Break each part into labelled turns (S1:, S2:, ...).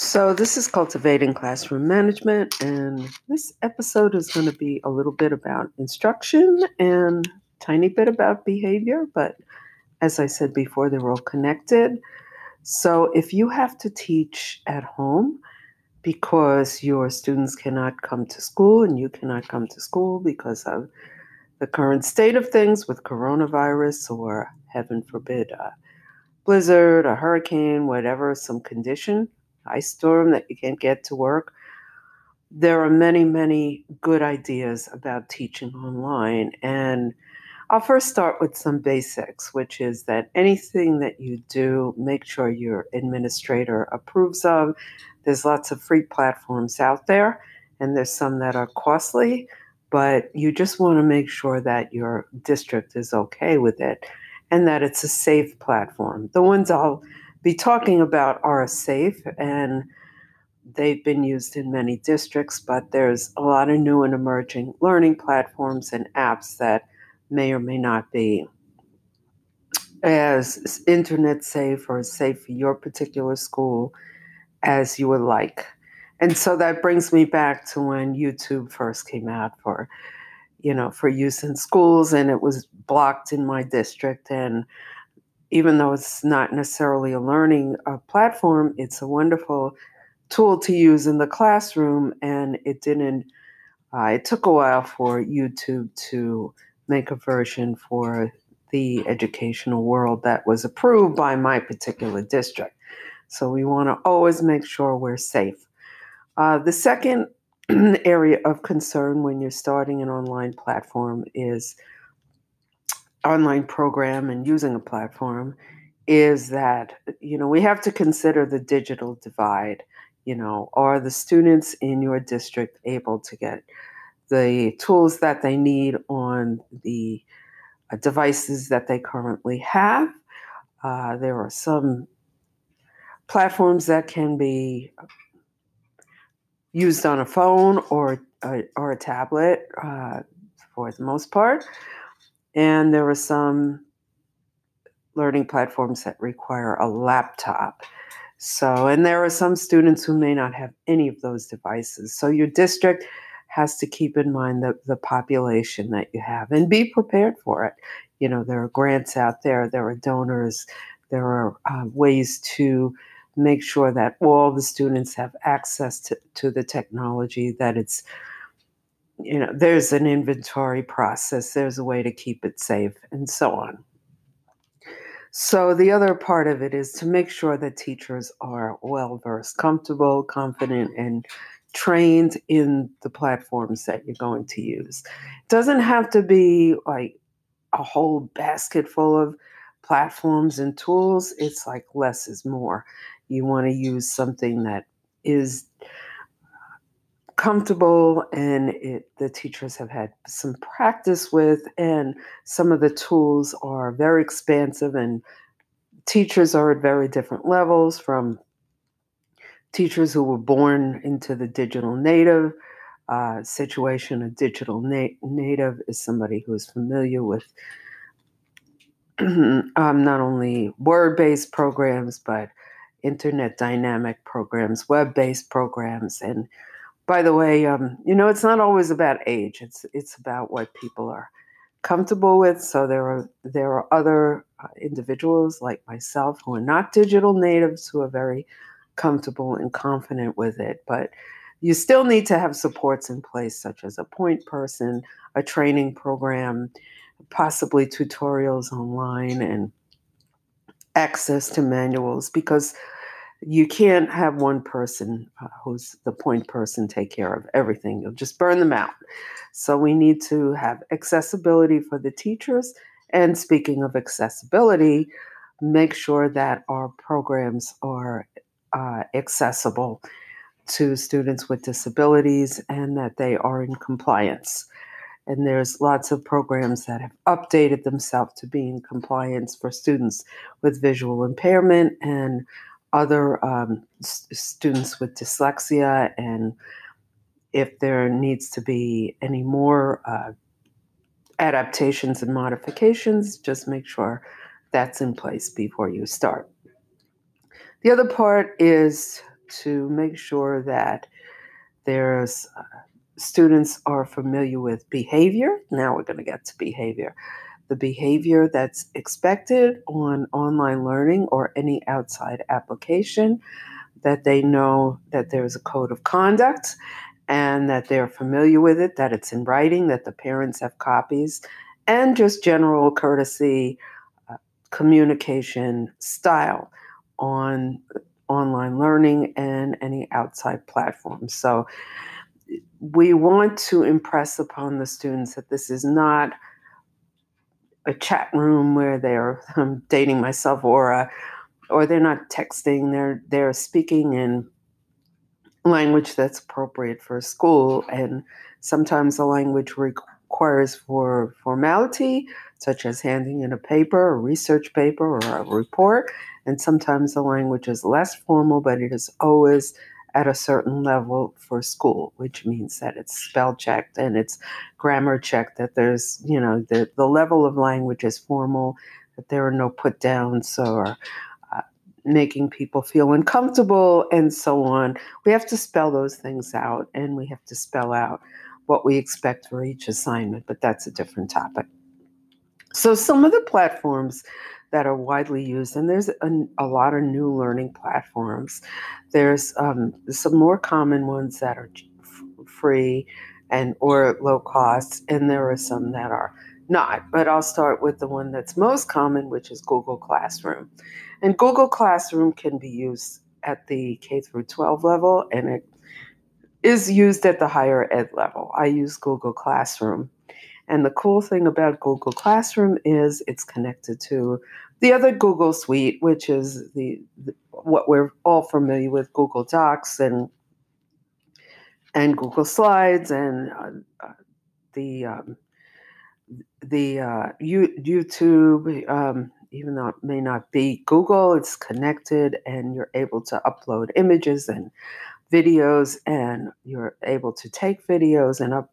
S1: So, this is Cultivating Classroom Management, and this episode is going to be a little bit about instruction and tiny bit about behavior, but as I said before, they're all connected. So, if you have to teach at home because your students cannot come to school and you cannot come to school because of the current state of things with coronavirus or, heaven forbid, a blizzard, a hurricane, whatever, some condition ice storm that you can't get to work. There are many, many good ideas about teaching online. And I'll first start with some basics, which is that anything that you do, make sure your administrator approves of. There's lots of free platforms out there, and there's some that are costly, but you just want to make sure that your district is okay with it and that it's a safe platform. The ones I'll be talking about are safe and they've been used in many districts, but there's a lot of new and emerging learning platforms and apps that may or may not be as internet safe or safe for your particular school as you would like. And so that brings me back to when YouTube first came out for, you know, for use in schools and it was blocked in my district and even though it's not necessarily a learning uh, platform, it's a wonderful tool to use in the classroom. And it didn't, uh, it took a while for YouTube to make a version for the educational world that was approved by my particular district. So we want to always make sure we're safe. Uh, the second area of concern when you're starting an online platform is online program and using a platform is that you know we have to consider the digital divide you know are the students in your district able to get the tools that they need on the uh, devices that they currently have? Uh, there are some platforms that can be used on a phone or a, or a tablet uh, for the most part and there are some learning platforms that require a laptop. So, and there are some students who may not have any of those devices. So, your district has to keep in mind the, the population that you have and be prepared for it. You know, there are grants out there, there are donors, there are uh, ways to make sure that all the students have access to, to the technology, that it's you know, there's an inventory process, there's a way to keep it safe, and so on. So, the other part of it is to make sure that teachers are well versed, comfortable, confident, and trained in the platforms that you're going to use. It doesn't have to be like a whole basket full of platforms and tools. It's like less is more. You want to use something that is comfortable and it, the teachers have had some practice with and some of the tools are very expansive and teachers are at very different levels from teachers who were born into the digital native. Uh, situation a digital na- native is somebody who is familiar with um, not only word-based programs but internet dynamic programs web-based programs and by the way, um, you know, it's not always about age. It's it's about what people are comfortable with. So there are there are other uh, individuals like myself who are not digital natives who are very comfortable and confident with it. But you still need to have supports in place, such as a point person, a training program, possibly tutorials online, and access to manuals because you can't have one person uh, who's the point person take care of everything. You'll just burn them out. So we need to have accessibility for the teachers. And speaking of accessibility, make sure that our programs are uh, accessible to students with disabilities and that they are in compliance. And there's lots of programs that have updated themselves to be in compliance for students with visual impairment and other um, s- students with dyslexia and if there needs to be any more uh, adaptations and modifications, just make sure that's in place before you start. The other part is to make sure that there's uh, students are familiar with behavior. Now we're going to get to behavior. The behavior that's expected on online learning or any outside application, that they know that there's a code of conduct and that they're familiar with it, that it's in writing, that the parents have copies, and just general courtesy, uh, communication style on online learning and any outside platforms. So we want to impress upon the students that this is not a chat room where they're um, dating myself or a, or they're not texting they're they're speaking in language that's appropriate for school. And sometimes the language requires for formality such as handing in a paper a research paper or a report. And sometimes the language is less formal but it is always at a certain level for school, which means that it's spell checked and it's grammar checked, that there's, you know, the, the level of language is formal, that there are no put downs or uh, making people feel uncomfortable and so on. We have to spell those things out and we have to spell out what we expect for each assignment, but that's a different topic. So, some of the platforms that are widely used, and there's a, a lot of new learning platforms. There's um, some more common ones that are f- free and or low cost, and there are some that are not. But I'll start with the one that's most common, which is Google Classroom. And Google Classroom can be used at the K through 12 level, and it is used at the higher ed level. I use Google Classroom and the cool thing about Google Classroom is it's connected to the other Google Suite, which is the, the what we're all familiar with, Google Docs and and Google Slides and uh, uh, the um, the uh, YouTube. Um, even though it may not be Google, it's connected, and you're able to upload images and videos, and you're able to take videos and up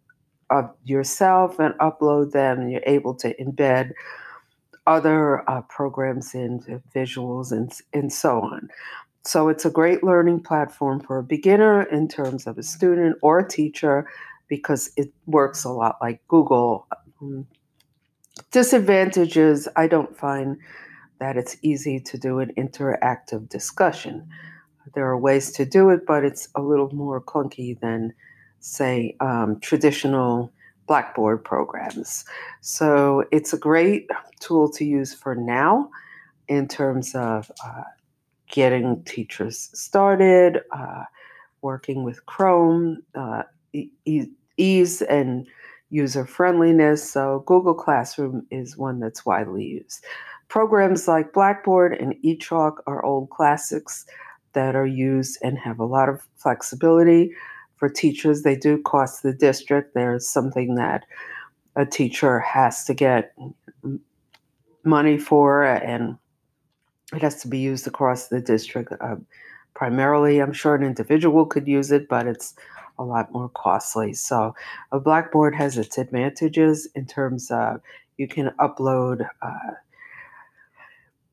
S1: of yourself and upload them, and you're able to embed other uh, programs and visuals and, and so on. So it's a great learning platform for a beginner in terms of a student or a teacher because it works a lot like Google. Um, disadvantages, I don't find that it's easy to do an interactive discussion. There are ways to do it, but it's a little more clunky than say, um, traditional Blackboard programs. So it's a great tool to use for now in terms of uh, getting teachers started, uh, working with Chrome, uh, ease and user friendliness. So Google Classroom is one that's widely used. Programs like Blackboard and eChalk are old classics that are used and have a lot of flexibility for teachers. They do cost the district. There's something that a teacher has to get money for, and it has to be used across the district. Uh, primarily, I'm sure an individual could use it, but it's a lot more costly. So, a Blackboard has its advantages in terms of you can upload. Uh,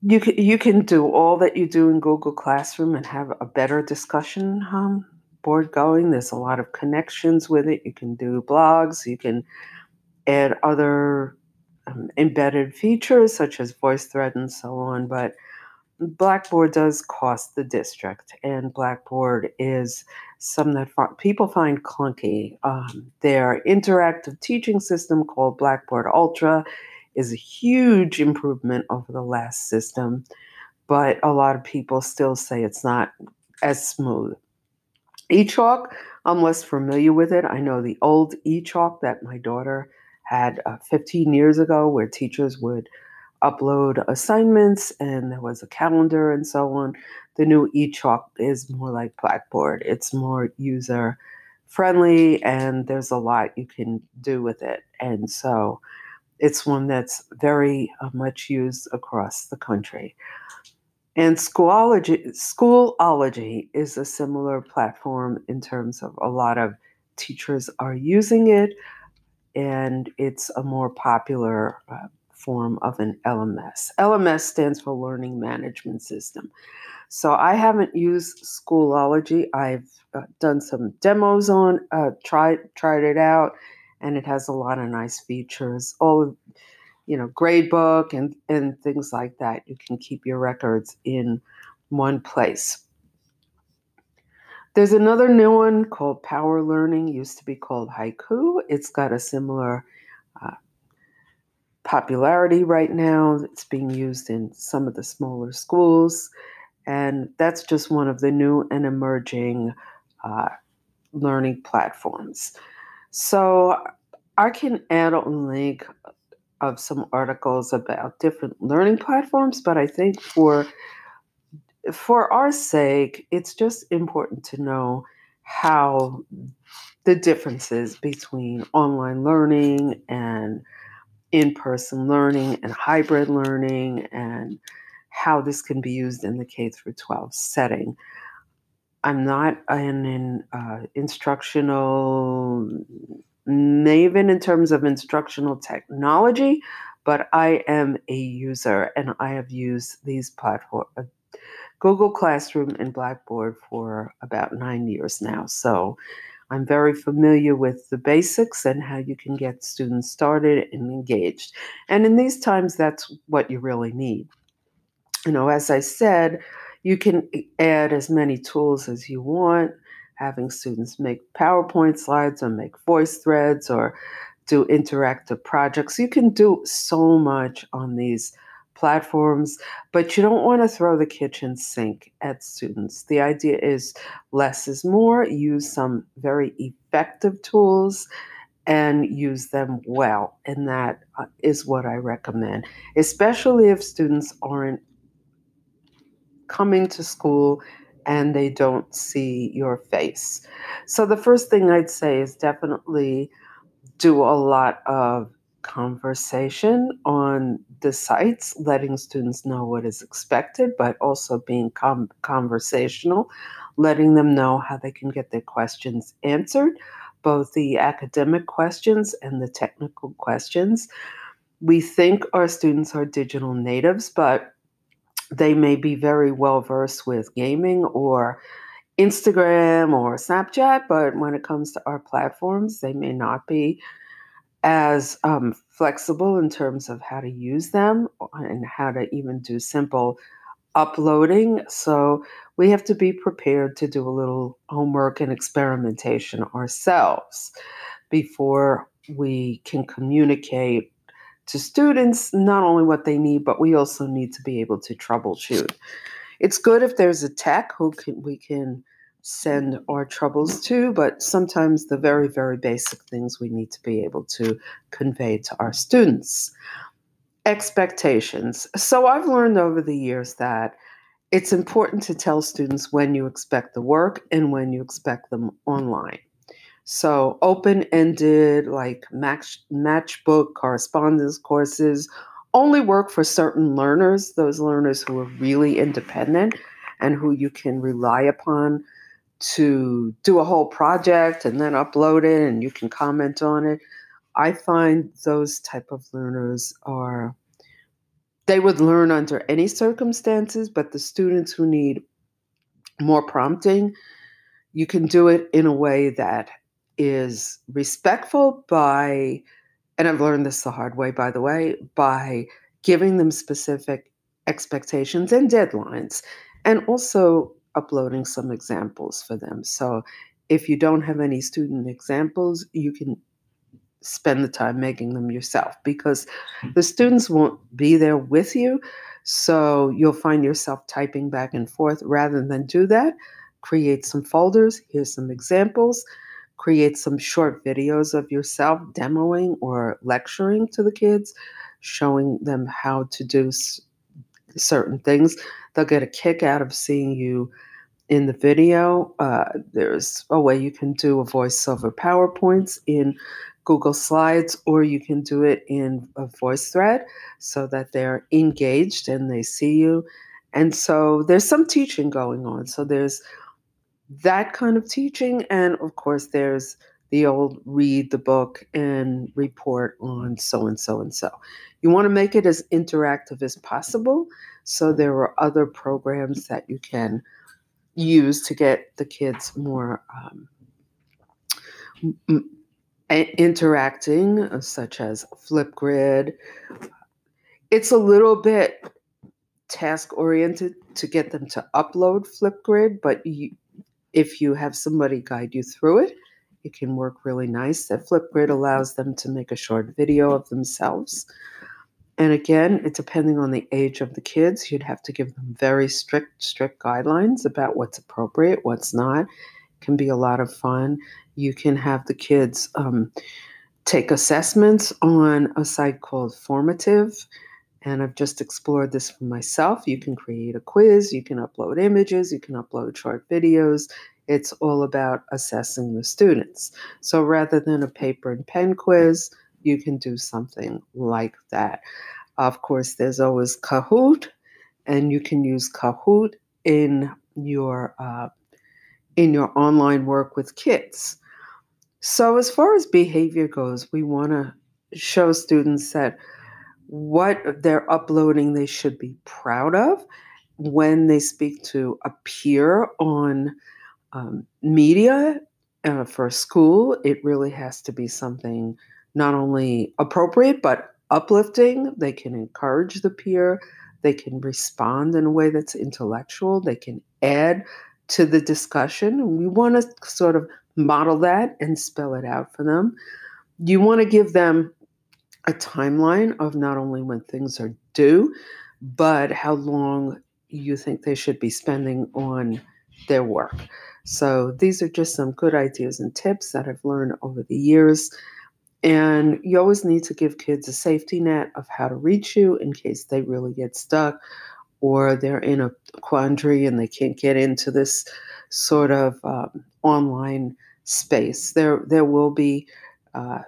S1: you can you can do all that you do in Google Classroom and have a better discussion um, board going. There's a lot of connections with it. You can do blogs, you can add other um, embedded features such as VoiceThread and so on. But Blackboard does cost the district, and Blackboard is some that people find clunky. Um, their interactive teaching system called Blackboard Ultra is a huge improvement over the last system, but a lot of people still say it's not as smooth. eChalk, I'm less familiar with it. I know the old eChalk that my daughter had uh, 15 years ago, where teachers would upload assignments and there was a calendar and so on. The new eChalk is more like Blackboard, it's more user friendly, and there's a lot you can do with it. And so it's one that's very uh, much used across the country. And Schoology, Schoology is a similar platform in terms of a lot of teachers are using it, and it's a more popular uh, form of an LMS. LMS stands for Learning Management System. So I haven't used Schoolology. I've uh, done some demos on, uh, tried tried it out, and it has a lot of nice features. All you know, gradebook and and things like that. You can keep your records in one place. There's another new one called Power Learning. Used to be called Haiku. It's got a similar uh, popularity right now. It's being used in some of the smaller schools. And that's just one of the new and emerging uh, learning platforms. So I can add a link of some articles about different learning platforms, but I think for for our sake, it's just important to know how the differences between online learning and in person learning and hybrid learning and how this can be used in the K through 12 setting. I'm not an, an uh, instructional maven in terms of instructional technology, but I am a user and I have used these platforms, uh, Google Classroom and Blackboard for about nine years now. So I'm very familiar with the basics and how you can get students started and engaged. And in these times, that's what you really need. You know, as I said, you can add as many tools as you want, having students make PowerPoint slides or make voice threads or do interactive projects. You can do so much on these platforms, but you don't want to throw the kitchen sink at students. The idea is less is more, use some very effective tools and use them well. And that uh, what I recommend, especially if students aren't coming to school and they don't see your face. So, the first thing I'd say is definitely do a lot of conversation on the sites, letting students know what is expected, but also being com- conversational, letting them know how they can get their questions answered, both the academic questions and the technical questions. We think our students are digital natives, but they may be very well versed with gaming or Instagram or Snapchat, but when it comes to our platforms, they may not be as um, flexible in terms of how to use them and how to even do simple uploading. So we have to be prepared to do a little homework and experimentation ourselves before we can communicate to students not only what they need, but we also need to be able to troubleshoot. It's good if there's a tech who can, we can send our troubles to, but sometimes the very, very basic things we need to be able to convey to our students. Expectations. So I've learned over the years that it's important to tell students when you expect the work and when you expect them online. So open ended, like match, matchbook correspondence courses, only work for certain learners, those learners who are really independent and who you can rely upon to do a whole project and then upload it and you can comment on it. I find those type of learners are they would learn under any circumstances, but the students who need more prompting, you can do it in a way that is respectful by and I've learned this the hard way by the way, by giving them specific expectations and deadlines and also uploading some examples for them. So if you don't have any student examples, you can spend the time making them yourself because the students won't be there with you. So you'll find yourself typing back and forth rather than do that. Create some folders. Here's some examples. Create some short videos of yourself demoing or lecturing to the kids, showing them how to do s- certain things. They'll get a kick out of seeing you in the video. Uh, there's a way you can do a voiceover PowerPoints in Google Slides, or you can do it in a voice thread so that they're engaged and they see you. And so there's some teaching going on. So there's that kind of teaching. And of course, there's the old read the book and report on so and so and so. You want to make it as interactive as possible So there are other programs that you can use to get the kids more um, interacting, uh, such as Flipgrid. It's a little bit task oriented to get them to upload Flipgrid, but you, if you have somebody guide you through it, it can work really nice. That Flipgrid allows them to make a short video of themselves. And again, it depending on the age of the kids, you'd have to give them very strict, strict guidelines about what's appropriate, what's not. It can be a lot of fun. You can have the kids um, take assessments on a site called Formative. And I've just explored this for myself. You can create a quiz, you can upload images, you can upload short videos. It's all about assessing the students. So rather than a paper and pen quiz, you can do something like that. Of course, there's always Kahoot, and you can use Kahoot in your uh, in your online work with kids. So, as far as behavior goes, we want to show students that what they're uploading they should be proud of when they speak to a peer on um, media uh, for school. It really has to be something not only appropriate but uplifting. They can encourage the peer. They can respond in a way that's intellectual. They can add to the discussion. We want to sort of model that and spell it out for them. You want to give them a timeline of not only when things are due, but how long you think they should be spending on their work. So these are just some good ideas and tips that I've learned over the years. And you always need to give kids a safety net of how to reach you in case they really get stuck or they're in a quandary and they can't get into this sort of um, online space. There, there will be uh,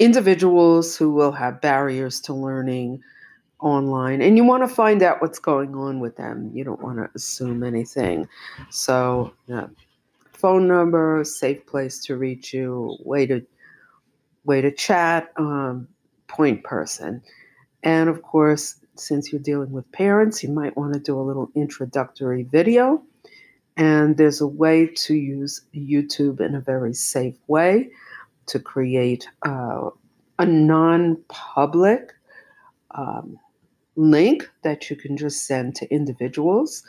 S1: individuals who will have barriers to learning online, and you want to find out what's going on with them. You don't want to assume anything. So, uh, phone number, safe place to reach you, way to way to chat, um, point person, and of course, since you're dealing with parents, you might want to do a little introductory video. And there's a way to use YouTube in a very safe way to create uh, a non public um, link that you can just send to individuals.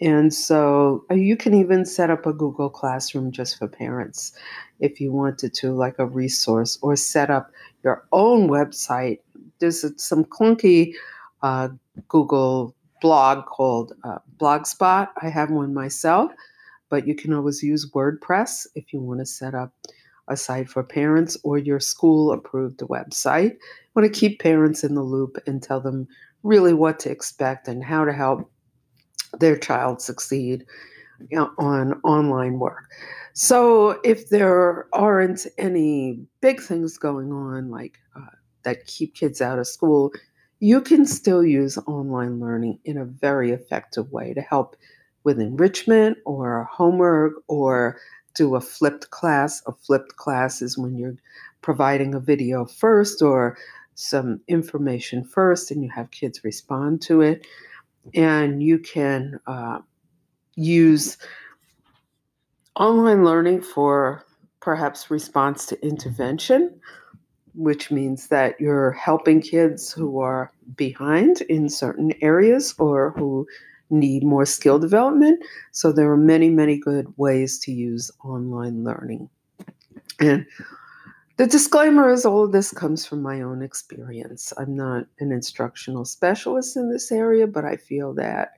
S1: And so uh, you can even set up a Google Classroom just for parents if you wanted to, like a resource, or set up your own website. There's some clunky uh, Google blog called uh, Blogspot. I have one myself, but you can always use WordPress if you want to set up a site for parents or your school approved website. You want to keep parents in the loop and tell them really what to expect and how to help their child succeed on online work. So, if there aren't any big things going on like uh, that keep kids out of school, you can still use online learning in a very effective way to help with enrichment or homework or do a flipped class. A flipped class is when you're providing a video first or some information first and you have kids respond to it. And you can uh, use online learning for perhaps response to intervention which means that you're helping kids who are behind in certain areas or who need more skill development. So there are many, many good ways to use online learning. And the disclaimer is all of this comes from my own experience. I'm not an instructional specialist in this area, but I feel that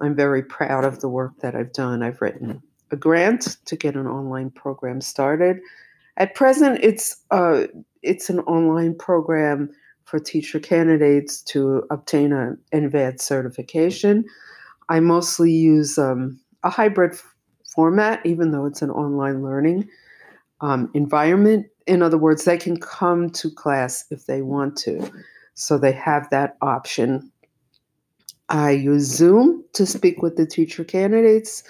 S1: I'm very proud of the work that I've done. I've written a grant to get an online program started. At present, it's uh, it's an online program for teacher candidates to obtain an advanced certification. I mostly use um, a hybrid f- format, even though it's an online learning um, environment. In other words, they can come to class if they want to, so they have that option. I use Zoom to speak with the teacher candidates,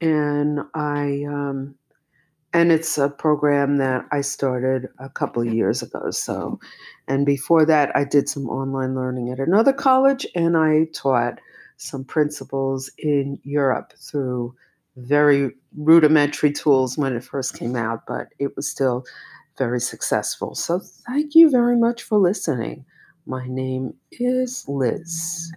S1: and I um, and it's a program that I started a couple of years ago. So, and before that, I did some online learning at another college, and I taught some principles in Europe through very rudimentary tools when it first came out, but it was still very successful. So, thank you very much for listening. My name is Liz.